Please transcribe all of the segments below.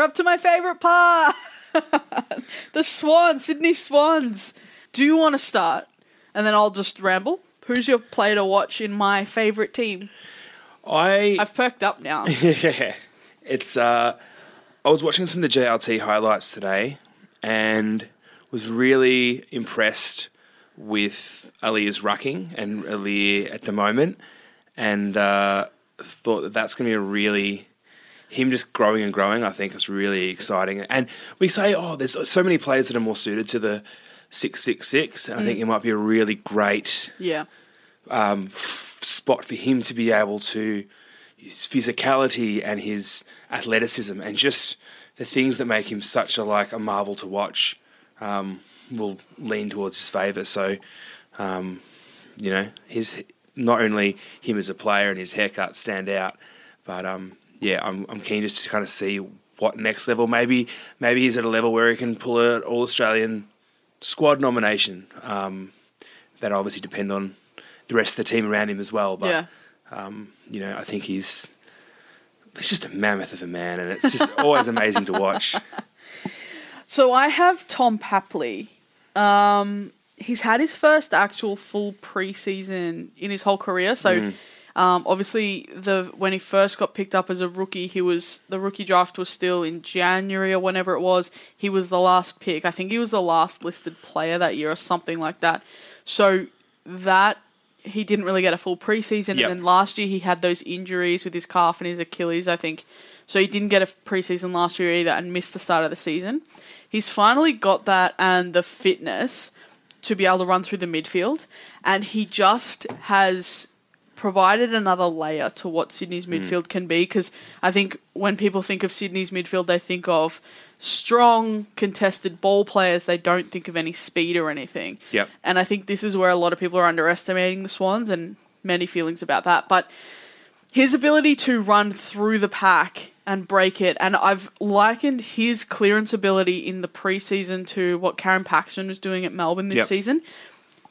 We're up to my favourite part. the Swans, Sydney Swans. Do you want to start? And then I'll just ramble. Who's your player to watch in my favourite team? I I've perked up now. yeah, it's. Uh, I was watching some of the JLT highlights today, and was really impressed with Aliir's rucking and Aliyah at the moment, and uh, thought that that's going to be a really him just growing and growing. I think is really exciting. And we say, oh, there's so many players that are more suited to the six six six, and I think it might be a really great Yeah. um, f- spot for him to be able to his physicality and his athleticism and just the things that make him such a like a marvel to watch um, will lean towards his favour. So, um, you know, his not only him as a player and his haircut stand out, but um, yeah, I'm I'm keen just to kind of see what next level. Maybe maybe he's at a level where he can pull an All Australian squad nomination. Um, that obviously depend on the rest of the team around him as well. But Yeah. um, you know, I think he's he's just a mammoth of a man, and it's just always amazing to watch. So I have Tom Papley. Um, he's had his first actual full preseason in his whole career. So um, obviously, the when he first got picked up as a rookie, he was the rookie draft was still in January or whenever it was. He was the last pick. I think he was the last listed player that year or something like that. So that he didn't really get a full preseason, Yep. and then last year he had those injuries with his calf and his Achilles, I think. So he didn't get a preseason last year either, and missed the start of the season. He's finally got that and the fitness to be able to run through the midfield, and he just has provided another layer to what Sydney's hmm. midfield can be. Because I think when people think of Sydney's midfield, they think of strong contested ball players. They don't think of any speed or anything. Yep. And I think this is where a lot of people are underestimating the Swans, and many feelings about that. But his ability to run through the pack and break it, and I've likened his clearance ability in the preseason to what Karen Paxton was doing at Melbourne this Yep. season.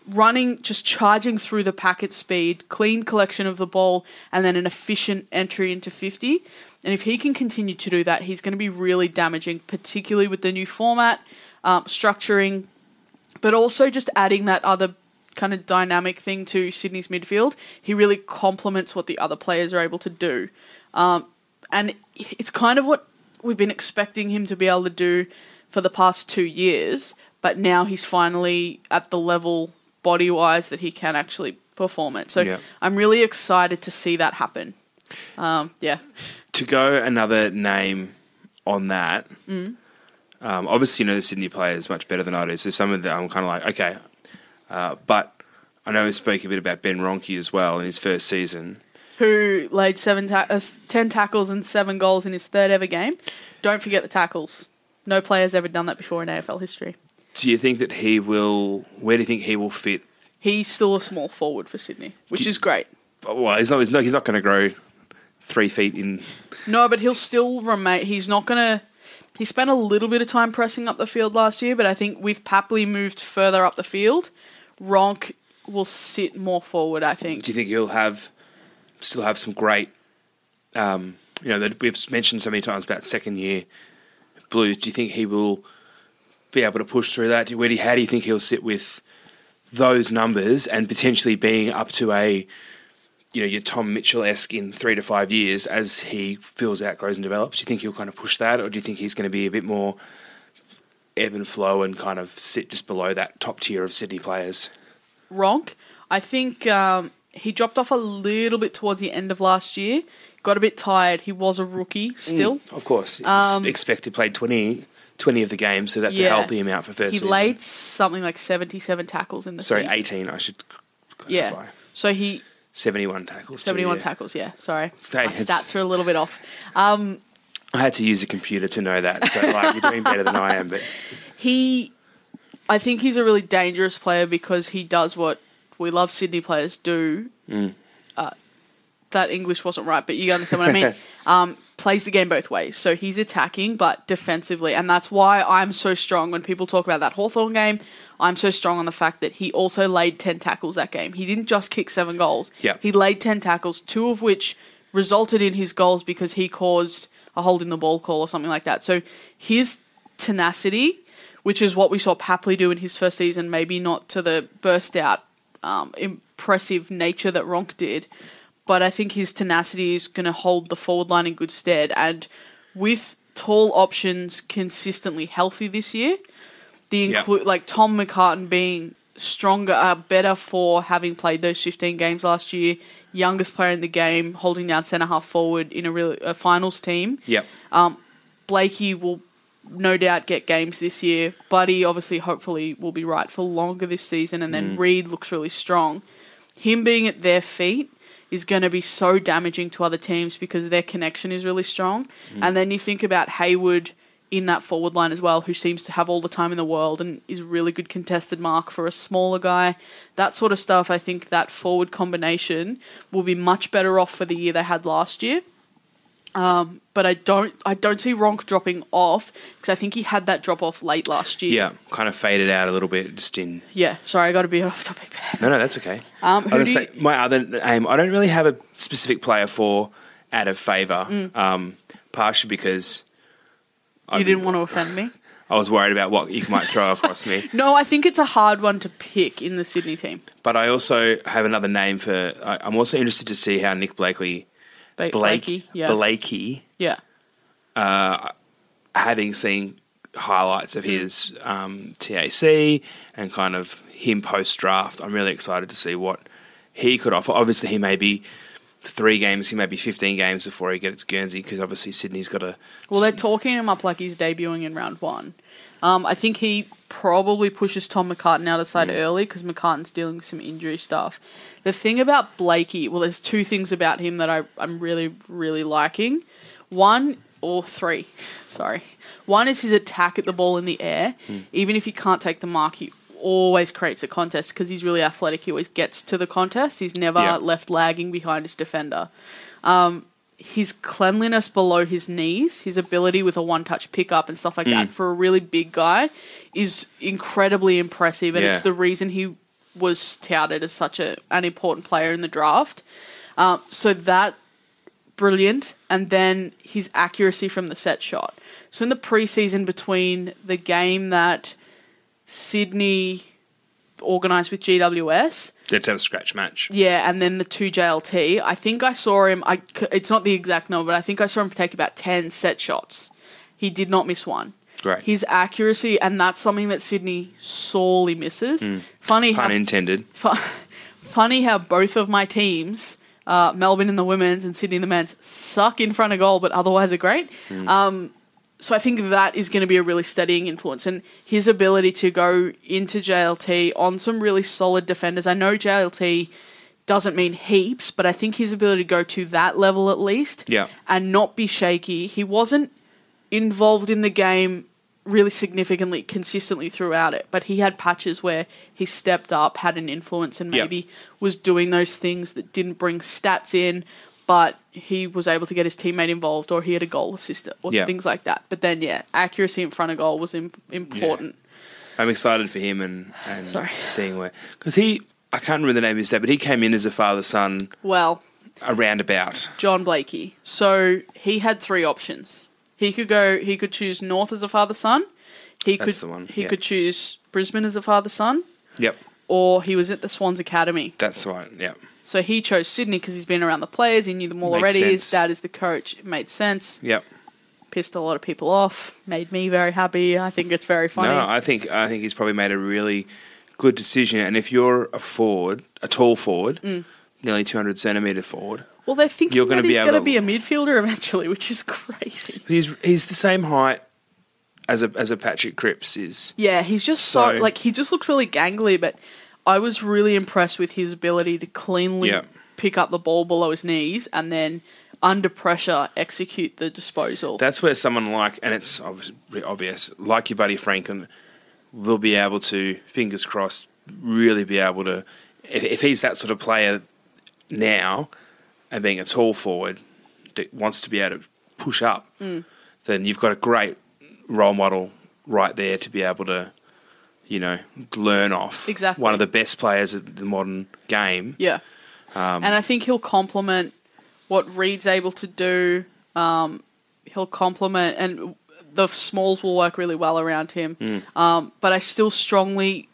Running, just charging through the pack at speed, clean collection of the ball, and then an efficient entry into 50. And if he can continue to do that, he's going to be really damaging, particularly with the new format, um, structuring, but also just adding that other kind of dynamic thing to Sydney's midfield. He really complements what the other players are able to do. Um, and it's kind of what we've been expecting him to be able to do for the past two years, but now he's finally at the level body wise that he can actually perform it. So Yeah. I'm really excited to see that happen. Um, yeah. to go another name on that, um, obviously, you know, the Sydney players much better than I do. So some of them, I'm kind of like, okay. Uh, but I know we spoke a bit about Ben Ronke as well in his first season. Who laid seven ta- uh, ten tackles and seven goals in his third ever game? Don't forget the tackles. No player's ever done that before in AFL history. Do you think that he will? Where do you think he will fit? He's still a small forward for Sydney, which Do- is great. Well, he's not. He's not, he's not going to grow three feet in. No, but he'll still remain. He's not going to. He spent a little bit of time pressing up the field last year, but I think with Papley moved further up the field, Ronk will sit more forward. I think. Do you think he'll have still have some great? Um, you know, that we've mentioned so many times about second year Blues. Do you think he will be able to push through that? Where do you, how do you think he'll sit with those numbers and potentially being up to a you know your Tom Mitchell esque in three to five years as he fills out, grows and develops? Do you think he'll kind of push that, or do you think he's going to be a bit more ebb and flow and kind of sit just below that top tier of Sydney players? Ronk, I think um, he dropped off a little bit towards the end of last year. Got a bit tired. He was a rookie still. Of course, Um, expected played 20, 20 of the games, so that's Yeah. a healthy amount for first He season. laid something like seventy-seven tackles in the Sorry, season. eighteen. I should Yeah. clarify. So he Seventy-one tackles. too, seventy-one yeah. tackles. Yeah, sorry, my stats are a little bit off. Um, I had to use a computer to know that. So like, you're doing better than I am, but he, I think he's a really dangerous player because he does what we love Sydney players do. Mm. Uh, that English wasn't right, but you understand what I mean. Um, plays the game both ways. So he's attacking, but defensively. And that's why I'm so strong when people talk about that Hawthorn game. I'm so strong on the fact that he also laid 10 tackles that game. He didn't just kick seven goals. Yep. He laid 10 tackles, two of which resulted in his goals because he caused a hold in the ball call or something like that. So his tenacity, which is what we saw Papley do in his first season, maybe not to the burst out um, impressive nature that Ronk did, but I think his tenacity is going to hold the forward line in good stead. And with tall options consistently healthy this year, the Yeah. include like Tom McCartin being stronger, uh, better for having played those 15 games last year, youngest player in the game, holding down centre half forward in a real a finals team. yep. Blakey will no doubt get games this year. Buddy obviously, hopefully, will be right for longer this season, and then Reid looks really strong. Him being at their feet is going to be so damaging to other teams because their connection is really strong. Mm. And then you think about Hayward in that forward line as well, who seems to have all the time in the world and is a really good contested mark for a smaller guy. That sort of stuff, I think that forward combination will be much better off for the year they had last year Um, but I don't I don't see Ronk dropping off because I think he had that drop off late last year. Yeah, kind of faded out a little bit just in. Yeah. Sorry, I got to be off topic. No, no, that's okay. Um, I was do gonna my other aim, I don't really have a specific player for out of favour, Mm. um, partially because you didn't want to offend me. I was worried about what you might throw across me. No, I think it's a hard one to pick in the Sydney team. But I also have another name for. I, I'm also interested to see how Nick Blakely, Blake, Blakey, yeah, Blakey, yeah, having seen highlights Mm. of his um, TAC and kind of him post draft, I'm really excited to see what he could offer. Obviously, he may be three games, he may be 15 games before he gets Guernsey because obviously Sydney's got a. Well, they're talking him up like he's debuting in round one. Um, I think he probably pushes Tom McCartin out of side early because McCartin's dealing with some injury stuff. The thing about Blakey, well, there's two things about him that I, I'm really, really liking. One or three, sorry. One is his attack at the ball in the air. Even if he can't take the mark, he always creates a contest because he's really athletic. He always gets to the contest. He's never Yeah. left lagging behind his defender his cleanliness below his knees, his ability with a one touch pickup and stuff like Mm. that for a really big guy is incredibly impressive. And it's the reason he was touted as such a, an important player in the draft. Um, so that brilliant. And then his accuracy from the set shot. So in the preseason between the game that Sydney organised with GWS Let's have a scratch match. yeah, and then the two JLT. I think I saw him. I it's not the exact number, but I think I saw him take about ten set shots. He did not miss one. Great. His accuracy, and that's something that Sydney sorely misses. Funny how Pun intended. fu- funny how both of my teams, uh, Melbourne in the women's and Sydney in the men's, suck in front of goal, but otherwise are great. Um, so I think that is going to be a really steadying influence, and his ability to go into JLT on some really solid defenders. I know JLT doesn't mean heaps, but I think his ability to go to that level at least, Yeah. and not be shaky. He wasn't involved in the game really significantly, consistently throughout it. But he had patches where he stepped up, had an influence, and maybe was doing those things that didn't bring stats in, but he was able to get his teammate involved, or he had a goal assist, or Yeah. things like that. But then, yeah, accuracy in front of goal was Im- important. I'm excited for him and, and Sorry. seeing where because he I can't remember the name of his dad, but he came in as a father son Well, around about. John Blakey. So he had three options. He could go. He could choose North as a father son. He That's could. the one, He yeah. could choose Brisbane as a father son, Yep, or he was at the Swans Academy. that's the one. Yep, So he chose Sydney because he's been around the players. He knew them all Makes already. His sense. dad is the coach. It made sense. yep. Pissed a lot of people off. Made me very happy. I think it's very funny. No, I think I think he's probably made a really good decision. And if you're a forward, a tall forward, Mm. nearly 200 centimeter forward, well, they're thinking You're gonna that be he's able going to to- be a midfielder eventually, which is crazy. he's he's the same height as a as a Patrick Cripps is. Yeah, he's just so, So- like he just looks really gangly, but I was really impressed with his ability to cleanly Yeah. pick up the ball below his knees and then under pressure execute the disposal. That's where someone like, and it's obvious, obvious like your buddy Franklin, will be able to, fingers crossed, really be able to, if, if he's that sort of player now, and being a tall forward that wants to be able to push up, Mm. then you've got a great role model right there to be able to, you know, learn off. Exactly. One of the best players of the modern game. yeah. Um, and I think he'll complement what Reid's able to do. Um, he'll complement, and the smalls will work really well around him. Mm. Um, but I still strongly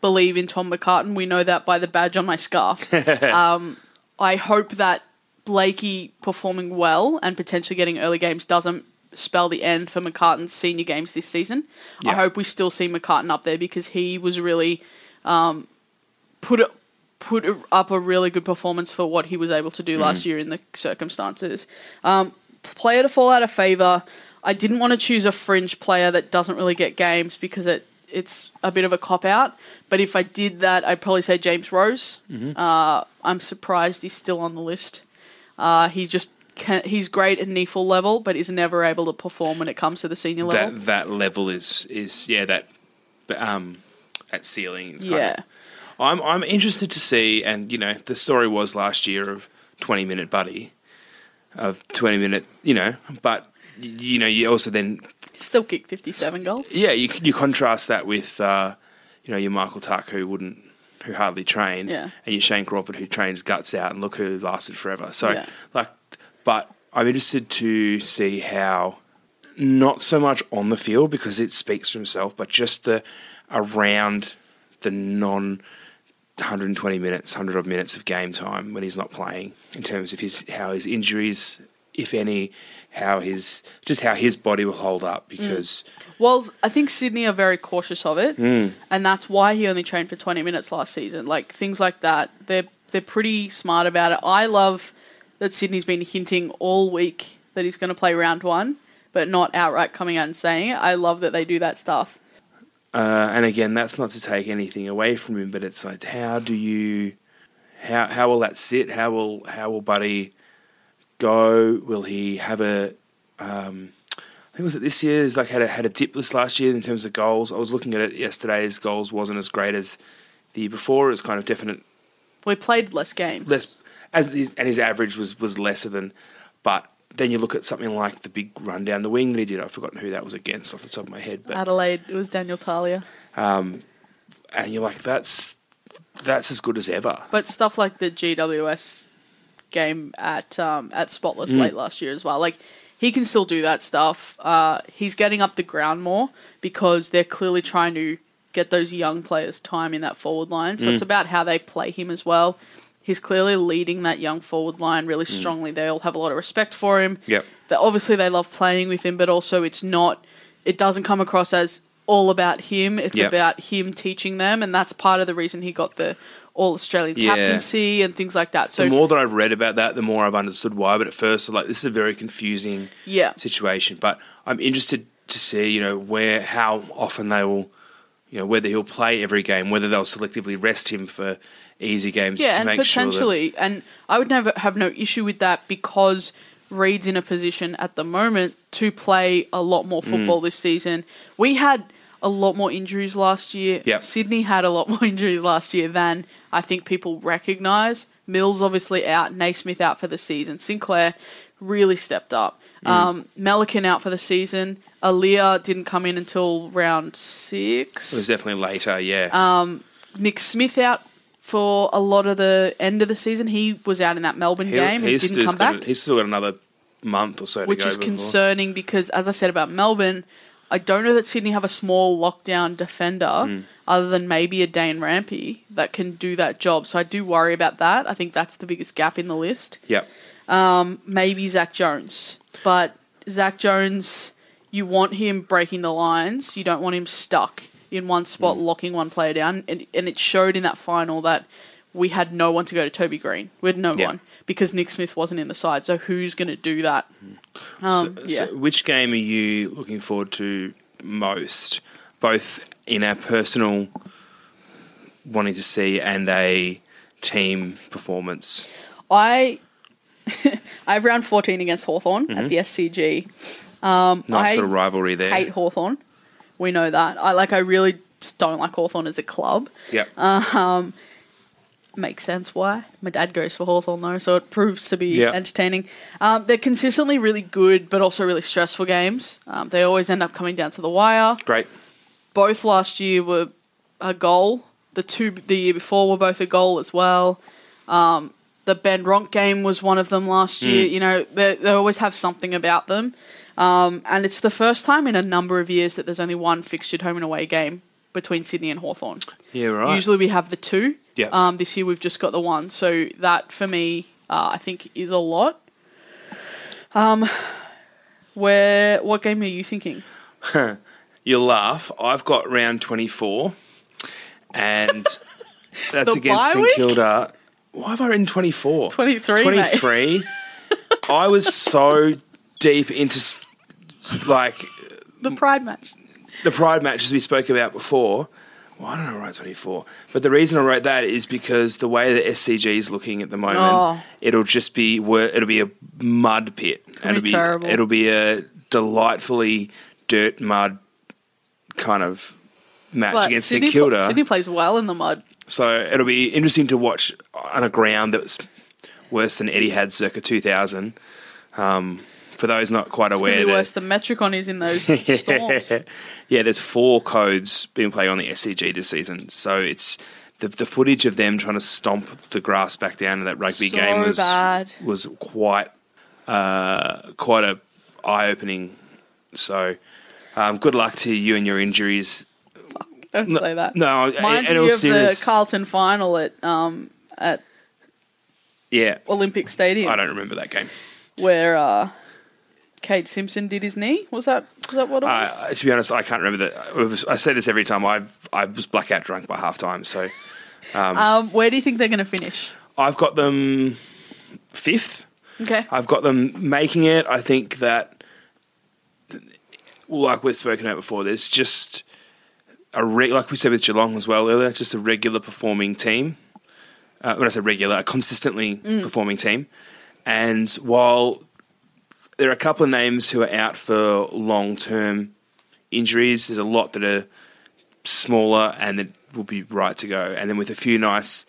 believe in Tom McCartin. We know that by the badge on my scarf. um, I hope that Blakey performing well and potentially getting early games doesn't spell the end for McCartin's senior games this season. I hope we still see McCartan up there because he was really um, put it, put up a really good performance for what he was able to do last year in the circumstances. Um, player to fall out of favour. I didn't want to choose a fringe player that doesn't really get games because it it's a bit of a cop out. But if I did that, I'd probably say James Rose. Uh, I'm surprised he's still on the list. Uh, he just can, he's great at NEAFL level, but is never able to perform when it comes to the senior level. that that level is is yeah that um that ceiling. kind of- yeah, I'm I'm interested to see, and you know, the story was last year of 20 minute buddy, of 20 minute, you know, but you know, you also then still kicked 57 goals. yeah, you you contrast that with uh, you know your Michael Tuck who wouldn't who hardly train, Yeah. and your Shane Crawford who trains guts out, and look who lasted forever. So Yeah. like, but I'm interested to see how not so much on the field because it speaks for himself, but just the around the non 120 minutes, 100 odd minutes of game time when he's not playing, in terms of his how his injuries, if any, how his just how his body will hold up because Well, I think Sydney are very cautious of it, Hmm. and that's why he only trained for 20 minutes last season. Like things like that, they're they're pretty smart about it. I love that Sydney's been hinting all week that he's going to play round one, but not outright coming out and saying it. I love that they do that stuff. Uh, and again, that's not to take anything away from him, but it's like, how do you, how how will that sit? How will how will Buddy go? Will he have a? Um, I think was it this year? He's like had a had a dip this last year in terms of goals. I was looking at it yesterday. His goals wasn't as great as the year before. It was kind of definite We played less games. less as his, and his average was was lesser than. But then you look at something like the big run down the wing that he did. I've forgotten who that was against off the top of my head, but Adelaide, it was Daniel Talia. and you're like, that's that's as good as ever. But stuff like the GWS game at um, at Spotless Hmm. late last year as well. Like he can still do that stuff. Uh, he's getting up the ground more because they're clearly trying to get those young players time in that forward line. So it's Hmm. about how they play him as well. He's clearly leading that young forward line really mm. strongly. They all have a lot of respect for him. Yep. That obviously they love playing with him, but also it's not. It doesn't come across as all about him. It's Yep. about him teaching them, and that's part of the reason he got the All Australian Yeah. captaincy and things like that. So the more that I've read about that, the more I've understood why. But at first, I'm like, this is a very confusing yeah, situation. But I'm interested to see, you know, where how often they will, you know, whether he'll play every game, whether they'll selectively rest him for easy games yeah, to and make sure that potentially, and I would never have no issue with that because Reid's in a position at the moment to play a lot more football Mm. this season. We had a lot more injuries last year. Yep. Sydney had a lot more injuries last year than I think people recognise. Mills obviously out, Naismith out for the season. Sinclair really stepped up. Um, Melican out for the season. Aliir didn't come in until round six. It was definitely later, yeah. Um, Nick Smith out for a lot of the end of the season. He was out in that Melbourne He- game and he's didn't still come got- back, He's still got another month or so which go is before. concerning because, as I said about Melbourne, I don't know that Sydney have a small lockdown defender Hmm. other than maybe a Dane Rampe that can do that job. So I do worry about that. I think that's the biggest gap in the list. Yep. Um, maybe Zak Jones, but Zak Jones, you want him breaking the lines. You don't want him stuck in one spot, mm. locking one player down. And, and it showed in that final that we had no one to go to Toby Greene. We had no Yeah. one because Nick Smith wasn't in the side. So who's going to do that? Mm. Um, So- yeah. so which game are you looking forward to most, both in our personal wanting to see and a team performance? I I have round 14 against Hawthorn at the SCG. Um, Nice I of rivalry there. hate Hawthorn. We know that. I like I really just don't like Hawthorn as a club. Yeah. Uh, Makes sense why. My dad goes for Hawthorn though, so it proves to be Yeah. entertaining. Um, they're consistently really good, but also really stressful games. Um, they always end up coming down to the wire. Great. Both last year were a goal. The two the year before were both a goal as well. Um, the Ben Ronk game was one of them last Hmm. year. You know, they, they always have something about them. Um, and it's the first time in a number of years that there's only one fixtured home and away game between Sydney and Hawthorn. Yeah, right. Usually we have the two. Yeah. Um, this year we've just got the one. So that for me, uh, I think is a lot. Um, where what game are you thinking? You'll laugh. I've got round 24, and that's against St? Kilda. Why have I written 24? 23, mate. 23. I was so deep into like The Pride match. the Pride matches we spoke about before. Why Well, I don't know, write 24. But the reason I wrote that is because the way the SCG is looking at the moment, Oh. it'll just be it'll be a mud pit. gonna it'll be, terrible. It'll be a delightfully dirt mud kind of match But against Sydney, St Kilda. pl- Sydney plays well in the mud. So it'll be interesting to watch on a ground that's worse than Etihad circa 2000. Um, for those not quite It's aware, worse than Metricon is in those storms. yeah, there's four codes being played on the SCG this season. So it's the, the footage of them trying to stomp the grass back down in that rugby So game was bad. was quite uh, quite a eye opening. So um, good luck to you and your injuries. Don't No- say that. no, Reminds in me of the Carlton final at um at Yeah, Olympic Stadium I don't remember that game. where uh, Kade Simpson did his knee. Was that was that what it was? Uh, to be honest, I can't remember that. I say this every time. I I was blackout drunk by half time. So um, where do you think they're going to finish? I've got them fifth. Okay. I've got them making it. I think that, like we've spoken about before, there's just a re- like we said with Geelong as well earlier, just a regular performing team. Uh, when I say regular, a consistently performing team. And while there are a couple of names who are out for long term injuries, there's a lot that are smaller and that will be right to go. And then with a few nice,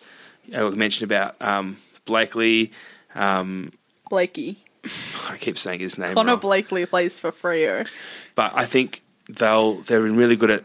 uh, mentioned about um, Blakely. Um, Blakey. I keep saying his name. Connor wrong. Blakely plays for Freo. but I think they'll they're been really good at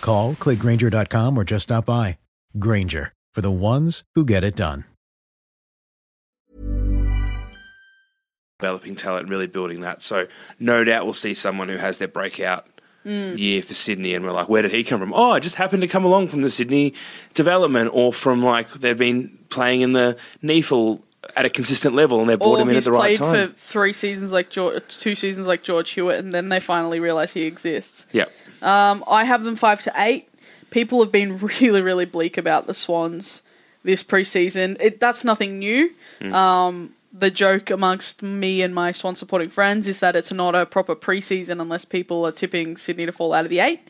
Call, clickgrainger.com, or just stop by. Grainger, for the ones who get it done. developing talent, really building that. So no doubt we'll see someone who has their breakout mm. year for Sydney, and we're like, where did he come from? Oh, I just happened to come along from the Sydney development, or from like they've been playing in the NEAFL at a consistent level, and they've brought Or him in at the right played time. for three seasons like George, two seasons like George Hewitt, and then they finally realise he exists. yeah, Um, I have them five to eight. People have been really, really bleak about the Swans this preseason. It, that's nothing new. Um, the joke amongst me and my Swan supporting friends is that it's not a proper preseason unless people are tipping Sydney to fall out of the eight.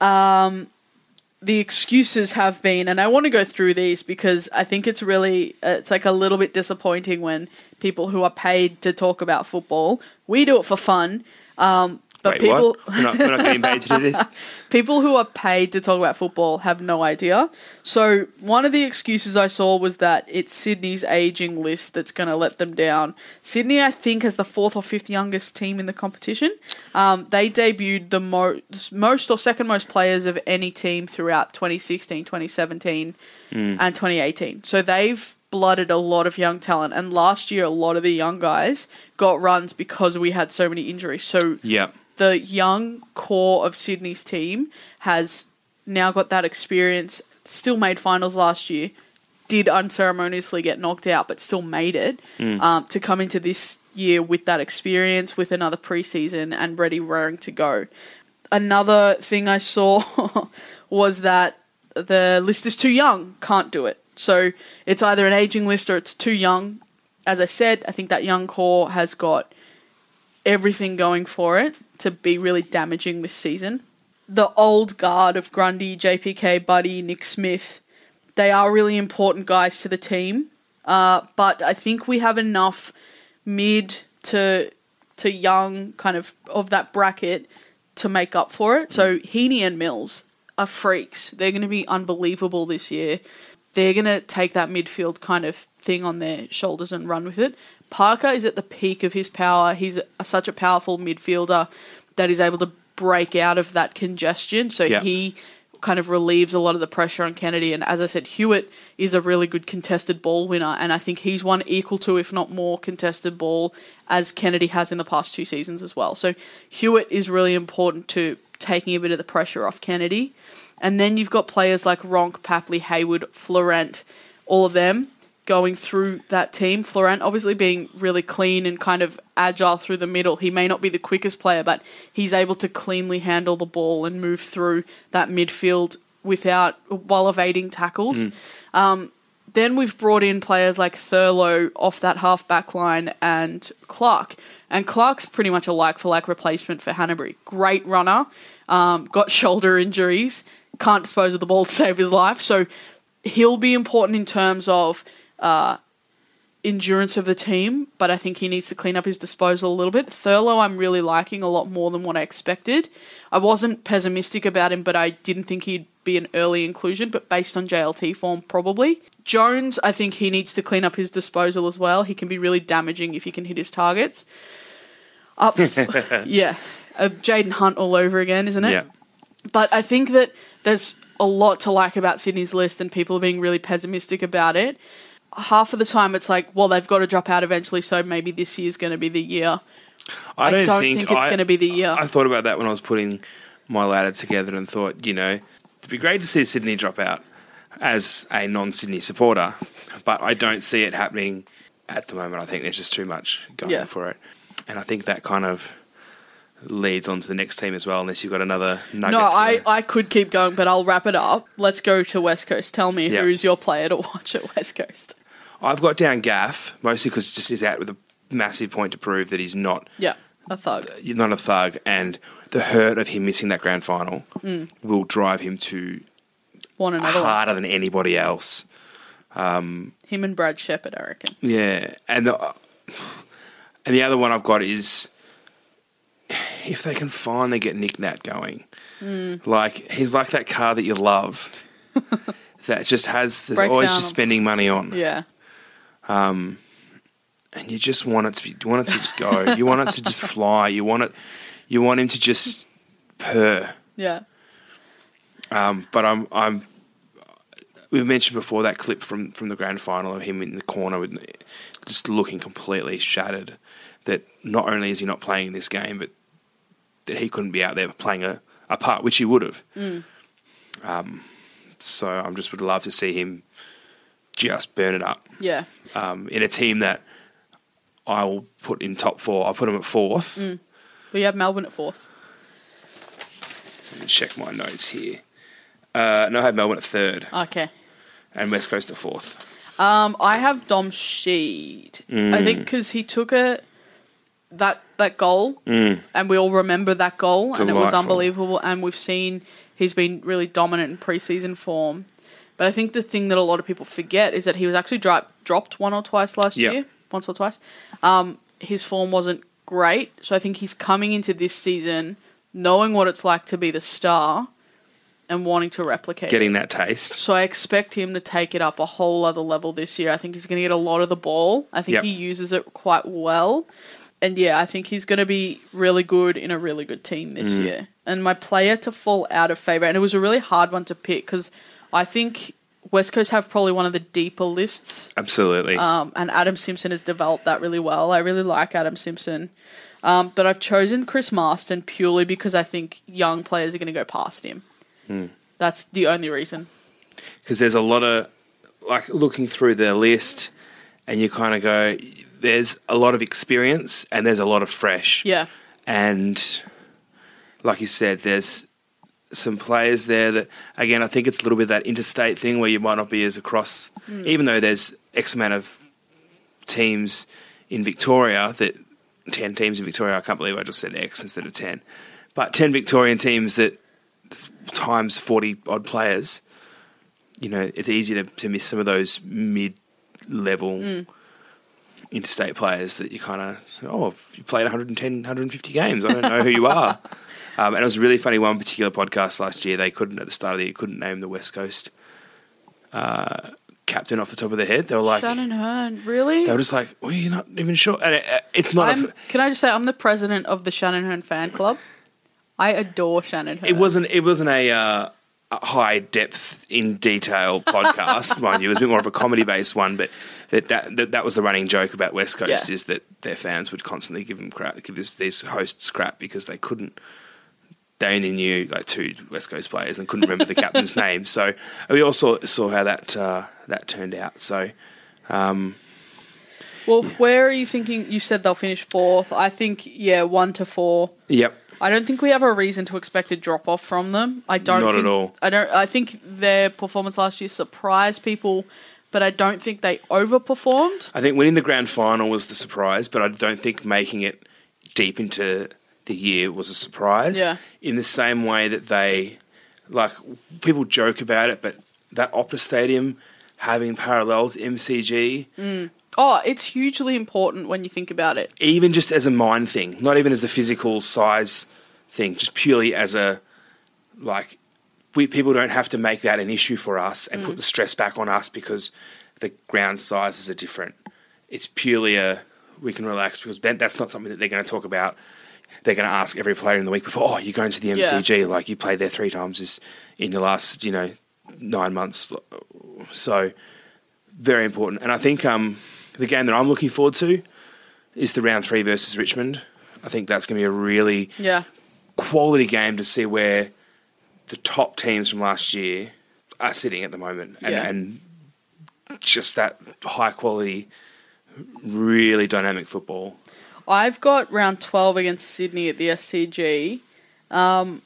Um, the excuses have been, and I want to go through these because I think it's really, uh, it's like a little bit disappointing when people who are paid to talk about football, we do it for fun. Um, but Wait, people? We're not, we're not getting paid to do this. people who are paid to talk about football have no idea. So one of the excuses I saw was that it's Sydney's aging list that's going to let them down. Sydney, I think, has the fourth or fifth youngest team in the competition. Um, they debuted the mo- most or second most players of any team throughout 2016, 2017, and 2018. So they've blooded a lot of young talent. And last year, a lot of the young guys got runs because we had so many injuries. So Yeah, the young core of Sydney's team has now got that experience. Still made finals last year. Did unceremoniously get knocked out, but still made it um, to come into this year with that experience, with another preseason and ready, raring to go. Another thing I saw was that the list is too young, can't do it. So it's either an aging list or it's too young. As I said, I think that young core has got everything going for it to be really damaging this season. The old guard of Grundy, JPK, Buddy, Nick Smith, they are really important guys to the team. Uh, but I think we have enough mid to to young kind of of that bracket to make up for it. So Heeney and Mills are freaks. They're going to be unbelievable this year. They're going to take that midfield kind of thing on their shoulders and run with it. Parker is at the peak of his power. He's a, such a powerful midfielder that is able to break out of that congestion. So Yeah. he kind of relieves a lot of the pressure on Kennedy. And as I said, Hewitt is a really good contested ball winner, and I think he's won equal to, if not more, contested ball as Kennedy has in the past two seasons as well. So Hewitt is really important to taking a bit of the pressure off Kennedy. And then you've got players like Ronk, Papley, Hayward, Florent, all of them going through that team. Florent obviously being really clean and kind of agile through the middle. He may not be the quickest player, but he's able to cleanly handle the ball and move through that midfield without while evading tackles. Um, then we've brought in players like Thurlow off that half back line and Clark. And Clark's pretty much a like for like replacement for Hannebery. Great runner, um, got shoulder injuries, can't dispose of the ball to save his life. So he'll be important in terms of uh, endurance of the team, but I think he needs to clean up his disposal a little bit. Thurlow, I'm really liking a lot more than what I expected. I wasn't pessimistic about him, but I didn't think he'd be an early inclusion, but based on JLT form, probably. Jones, I think he needs to clean up his disposal as well. He can be really damaging if he can hit his targets. Up, yeah, uh, Jayden Hunt all over again, isn't it? yeah. But I think that there's a lot to like about Sydney's list, and people are being really pessimistic about it. Half of the time, it's like, well, they've got to drop out eventually, so maybe this year's going to be the year. I don't think it's gonna be the year. I thought about that when I was putting my ladder together and thought, you know, it'd be great to see Sydney drop out as a non-Sydney supporter, but I don't see it happening at the moment. I think there's just too much going Yeah. for it, and I think that kind of leads on to the next team as well. Unless you've got another nugget. No, to- I, I could keep going, but I'll wrap it up. Let's go to West Coast. Tell me Yeah. who's your player to watch at West Coast. I've got down Gaff mostly because just he's out with a massive point to prove that he's not Yeah, a thug. You're not a thug, and the hurt of him missing that grand final Mm. will drive him to Want another one. harder than anybody else. Him and Brad Sheppard, I reckon. Yeah, and the and the other one I've got is if they can finally get Nick Nat going, Mm. like he's like that car that you love. that just has there's Breaks always just spending money on. Yeah. And you just want it to be, you want it to just go. you want it to just fly. You want it, you want him to just purr. Yeah. Um, but I'm, I'm. We mentioned before that clip from, from the grand final of him in the corner with just looking completely shattered. That not only is he not playing this game, but that he couldn't be out there playing a, a part, which he would have. Um, so I'm just would love to see him just burn it up Yeah. um, in a team that I will put in top four. I'll put him at fourth. But you have Melbourne at fourth. Let me check my notes here. Uh, no, I have Melbourne at third Okay. and West Coast at fourth. Um, I have Dom Sheed. I think because he took a that that goal, and we all remember that goal, and it was unbelievable. And we've seen he's been really dominant in preseason form. But I think the thing that a lot of people forget is that he was actually dro- dropped one or twice last Yep. year, once or twice. Um, his form wasn't great, so I think he's coming into this season knowing what it's like to be the star and wanting to replicate. it. Getting that taste. So I expect him to take it up a whole other level this year. I think he's going to get a lot of the ball. I think Yep. he uses it quite well. And yeah, I think he's going to be really good in a really good team this Mm. year. And my player to fall out of favour, and it was a really hard one to pick because I think West Coast have probably one of the deeper lists. Absolutely. Um, and Adam Simpson has developed that really well. I really like Adam Simpson. Um, but I've chosen Chris Masten purely because I think young players are going to go past him. Hmm. That's the only reason. because there's a lot of like looking through the list and you kind of go there's a lot of experience and there's a lot of fresh Yeah. and like you said there's some players there that again i think it's a little bit that interstate thing where you might not be as across hmm. even though there's x amount of teams in victoria that 10 teams in victoria i can't believe i just said x instead of 10 but 10 victorian teams that times 40 odd players you know, it's easy to, to miss some of those mid level hmm. interstate players that you kind of, oh, you played 110, 150 games, I don't know who you are. Um, and it was really funny one particular podcast last year. They couldn't, at the start of the year, couldn't name the West Coast uh, captain off the top of their head. They were like, Shannon Hurn, really? they were just like, well, you're not even sure. And it, it's not, f- can I just say I'm the president of the Shannon Hurn fan club. I adore Shannon Hurn. it wasn't, it wasn't a, uh, a high depth in detail podcast, mind you. It was a bit more of a comedy based one, but that, that that that was the running joke about West Coast Yeah. is that their fans would constantly give them crap, give this, these hosts crap because they couldn't. They only knew like two West Coast players and couldn't remember the captain's name. So we also saw saw how that uh, that turned out. So Well, where are you thinking? You said they'll finish fourth. I think yeah, one to four. yep, I don't think we have a reason to expect a drop off from them. I don't. Not at all. I don't. I think their performance last year surprised people, but I don't think they overperformed. I think winning the grand final was the surprise, but I don't think making it deep into the year was a surprise. Yeah. In the same way that they, like, people joke about it, but that Optus Stadium having parallel to MCG, mm. Oh, it's hugely important when you think about it. even just as a mind thing, not even as a physical size thing, just purely as a, like, we people don't have to make that an issue for us and put mm. the stress back on us because the ground sizes are different. It's purely a we can relax because that's not something that they're going to talk about. They're going to ask every player in the week before, oh, you're going to the Yeah. MCG, like you played there three times this in the last, you know, nine months. So very important. And I think um, the game that I'm looking forward to is the round three versus Richmond. I think that's going to be a really Yeah. quality game to see where the top teams from last year are sitting at the moment, and, Yeah. and just that high quality, really dynamic football. I've got round 12 against Sydney at the SCG. Um,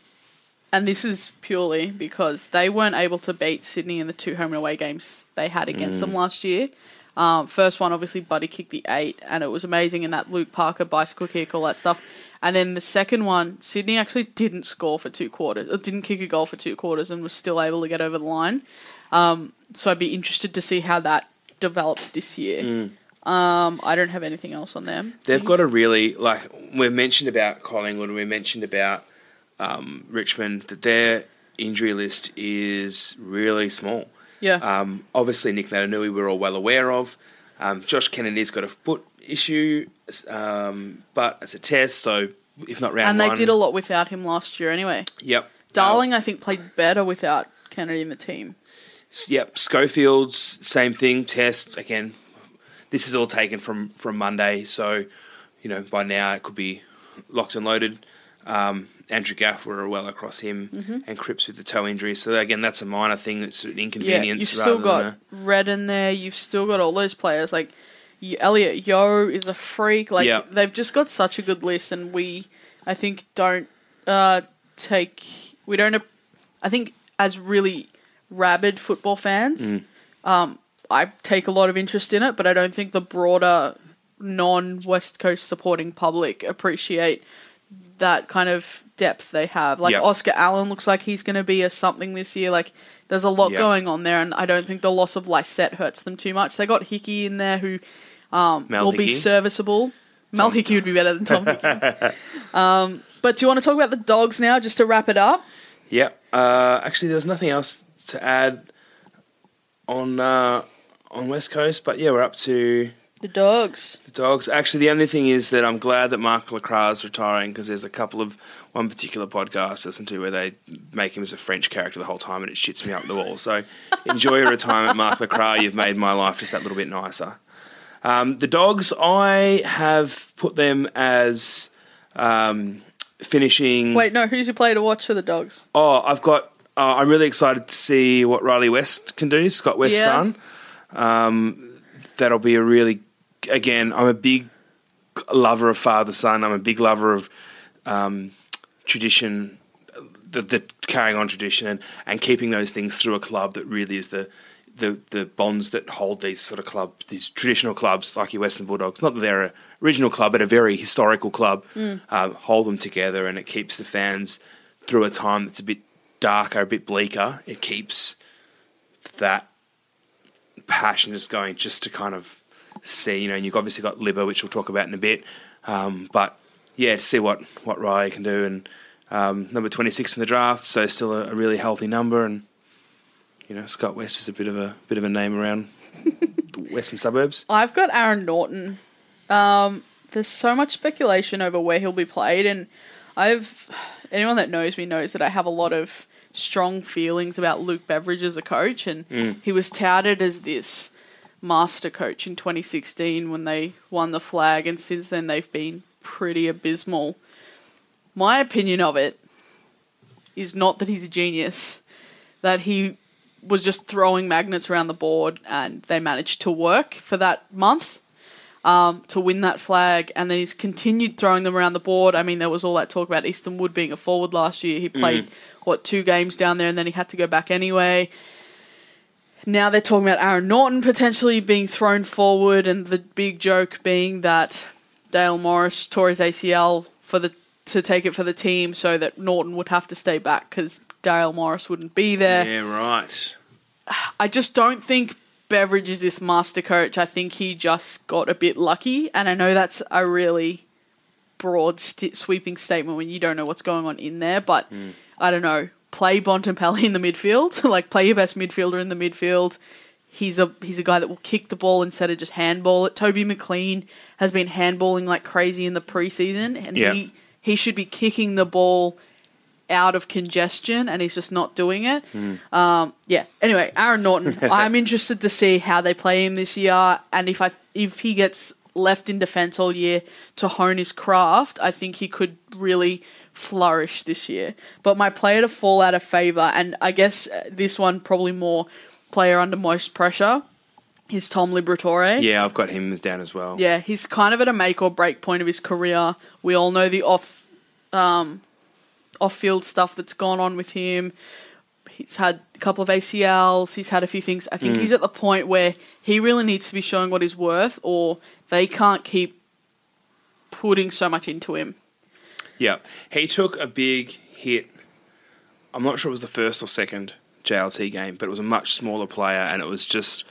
and this is purely because they weren't able to beat Sydney in the two home and away games they had against them last year. Um, first one, obviously, Buddy kicked the eight, and it was amazing in that Luke Parker bicycle kick, all that stuff. And then the second one, Sydney actually didn't score for two quarters, or didn't kick a goal for two quarters, and was still able to get over the line. Um, so I'd be interested to see how that develops this year. Um, I don't have anything else on them. They've got a really like we've mentioned about Collingwood, we mentioned about um, Richmond that their injury list is really small. Yeah. Um, obviously, Nick Naitanui we're all well aware of. Um, Josh Kennedy's got a foot issue, um, but it's a test, so if not round and they one, did a lot without him last year anyway. Yep, Darling, I think, played better without Kennedy in the team. Yep, Schofield's same thing. Test again. This is all taken from from Monday, so you know by now it could be locked and loaded. Um, Andrew Gaff were well across him, Mm-hmm. and Cripps with the toe injury. So again, that's a minor thing. That's an inconvenience. Yeah, you've still got than Red in there. You've still got all those players like Elliot Yeo is a freak. Like Yeah. they've just got such a good list, and we, I think, don't uh, take we don't. I think as really rabid football fans, Mm. um, I take a lot of interest in it, but I don't think the broader non-West Coast supporting public appreciate that kind of depth they have. Like Yep. Oscar Allen looks like he's going to be a something this year. Like there's a lot Yep. going on there, and I don't think the loss of Lycett hurts them too much. They got Hickey in there who um, will be Hickey? serviceable. Mel Hickey would be better than Tom Hickey. um, but do you want to talk about the dogs now, just to wrap it up? Yep. Uh, actually, there was nothing else to add on uh, on West Coast, but yeah, we're up to The dogs. the dogs. Actually, the only thing is that I'm glad that Mark LeCras is retiring because there's a couple of one particular podcast I listen to where they make him as a French character the whole time, and it shits me up the wall. So enjoy your retirement, Mark LeCras. You've made my life just that little bit nicer. Um, the dogs, I have put them as um, finishing. Wait, no, who's your player to watch for the dogs? Oh, I've got. Uh, I'm really excited to see what Riley West can do. Scott West's Yeah. son. Um, that'll be a really. Again, I'm a big lover of father son. I'm a big lover of um, tradition, the, the carrying on tradition, and, and keeping those things through a club that really is the. The, the bonds that hold these sort of clubs, these traditional clubs like your Western Bulldogs, not that they're a original club, but a very historical club, uh, hold them together and it keeps the fans through a time that's a bit darker, a bit bleaker. It keeps that passion just going just to kind of see, you know, and you've obviously got Libba, which we'll talk about in a bit. Um, but yeah, to see what, what Rye can do. And um, number 26 in the draft, so still a, a really healthy number. And, you know, Scott West is a bit of a bit of a name around the western suburbs. I've got Aaron Naughton. Um, there's so much speculation over where he'll be played, and I've anyone that knows me knows that I have a lot of strong feelings about Luke Beveridge as a coach, and mm. he was touted as this master coach in 2016 when they won the flag, and since then they've been pretty abysmal. My opinion of it is not that he's a genius, that he was just throwing magnets around the board and they managed to work for that month um, to win that flag. And then he's continued throwing them around the board. I mean, there was all that talk about Easton Wood being a forward last year. He played, what, two games down there and then he had to go back anyway. Now they're talking about Aaron Naughton potentially being thrown forward, and the big joke being that Dale Morris tore his ACL for the to take it for the team, so that Naughton would have to stay back because Dale Morris wouldn't be there. Yeah, right. I just don't think Beveridge is this master coach. I think he just got a bit lucky, and I know that's a really broad, st- sweeping statement when you don't know what's going on in there. But hmm. I don't know. Play Bontempelli in the midfield, like play your best midfielder in the midfield. He's a he's a guy that will kick the ball instead of just handball it. Toby McLean has been handballing like crazy in the preseason, and Yeah. he he should be kicking the ball out of congestion, and he's just not doing it. Um, yeah. Anyway, Aaron Naughton. I'm interested to see how they play him this year, and if I if he gets left in defence all year to hone his craft, I think he could really flourish this year. But my player to fall out of favour, and I guess uh, this one probably more player under most pressure, is Tom Liberatore. Yeah, I've got him down as well. Yeah, he's kind of at a make or break point of his career. We all know the off um, off field stuff that's gone on with him. He's had a couple of ACLs, he's had a few things. I think mm. he's at the point where he really needs to be showing what he's worth or they can't keep putting so much into him. Yeah, he took a big hit. I'm not sure it was the first or second JLT game, but it was a much smaller player, and it was just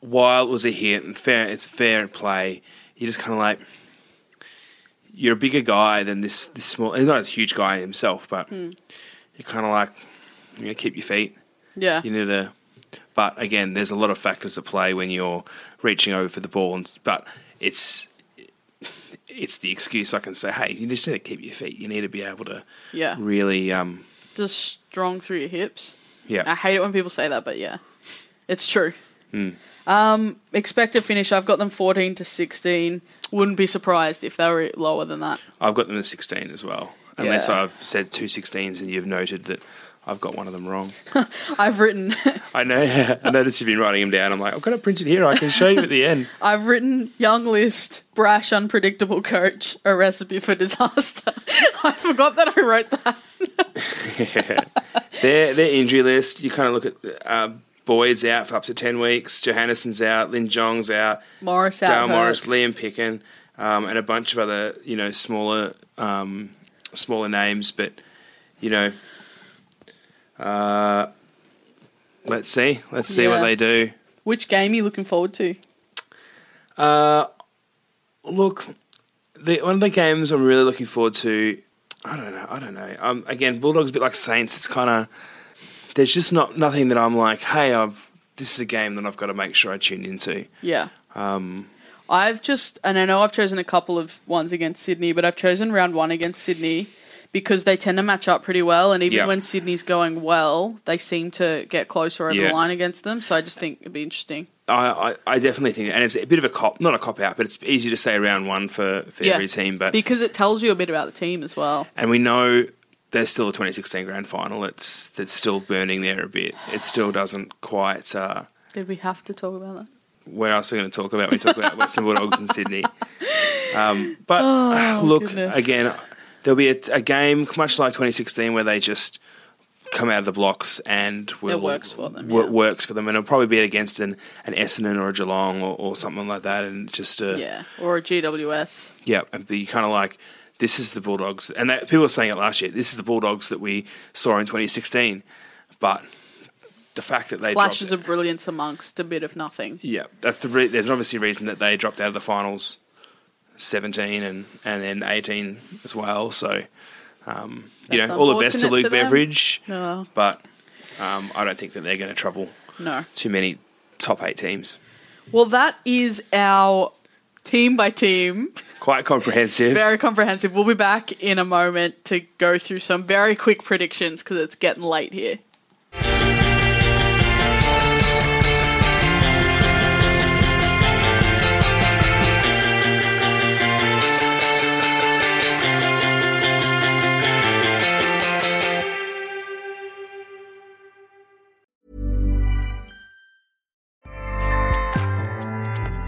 while it was a hit and fair, it's fair play. You just kind of like you're a bigger guy than this this small. He's not a huge guy himself, but you're kind of like you know keep your feet. Yeah. You need to but again, there's a lot of factors at play when you're reaching over for the ball. And, but it's it's the excuse I can say, hey, you just need to keep your feet. You need to be able to Yeah. really, um, Just strong through your hips. Yeah I hate it when people say that, but yeah, it's true. Hmm. Um, expected finish. I've got them fourteen to sixteen. Wouldn't be surprised if they were lower than that. I've got them at 16 as well. Unless Yeah. I've said two 16s and you've noted that I've got one of them wrong. I've written, I know. I noticed you've been writing them down. I'm like, I've got to print it printed here. I can show you at the end. I've written young list, brash, unpredictable coach, a recipe for disaster. I forgot that I wrote that. their their injury list. You kind of look at uh, Boyd's out for up to ten weeks. Johannisen's out. Lin Jong's out. Morris out. Dale Morris. Liam Picken, um, and a bunch of other you know smaller um, smaller names. But you know, uh, let's see. Let's see what they do. Which game are you looking forward to? Look, the, one of the games I'm really looking forward to. I don't know. I don't know. Um, again, Bulldogs a bit like Saints. It's kind of there's just not nothing that I'm like, hey, I've this is a game that I've got to make sure I tune into. Yeah. Um, I've just, and I know I've chosen a couple of ones against Sydney, but I've chosen round one against Sydney because they tend to match up pretty well. And even Yeah. when Sydney's going well, they seem to get closer over Yeah. the line against them. So I just think it'd be interesting. I, I, I definitely think, and it's a bit of a cop, not a cop out, but it's easy to say round one for, for every team. But because it tells you a bit about the team as well. and we know there's still a 2016 grand final. It's that's still burning there a bit. It still doesn't quite. Uh, Did we have to talk about that? what else are we going to talk about? when We talk about Western Bulldogs and Sydney. Um, but look, goodness. again, there'll be a, a game much like 2016 where they just come out of the blocks and will, works for them, yeah. Works for them, and it'll probably be against an, an Essendon or a Geelong or, or something like that, and just uh, Yeah. Or a GWS. yeah, and be kind of like, this is the Bulldogs, and that, people were saying it last year. This is the Bulldogs that we saw in 2016, but the fact that they Flashes of brilliance amongst a bit of nothing. yeah, that's the re- there's obviously a reason that they dropped out of the finals, 17 and and then 18 as well. So, um, you know, all the best to Luke. Beveridge, No. but um, I don't think that they're going to trouble No. too many top eight teams. Well, that is our team by team. Quite comprehensive. Very comprehensive. We'll be back in a moment to go through some very quick predictions because it's getting late here.